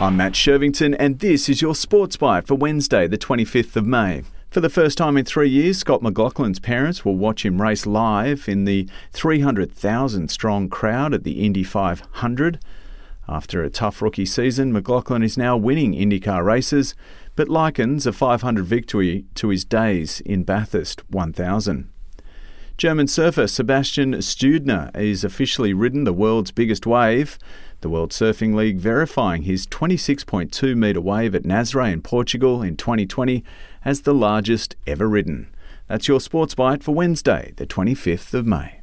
I'm Matt Shirvington, and this is your Sports Byte for Wednesday, the 25th of May. For the first time in three years, Scott McLaughlin's parents will watch him race live in the 300,000 strong crowd at the Indy 500. After a tough rookie season, McLaughlin is now winning IndyCar races, but likens a 500 victory to his days in Bathurst 1000. German surfer Sebastian Steudtner is officially ridden the world's biggest wave. The World Surfing League verifying his 26.2 metre wave at Nazaré in Portugal in 2020 as the largest ever ridden. That's your sports byte for Wednesday, the 25th of May.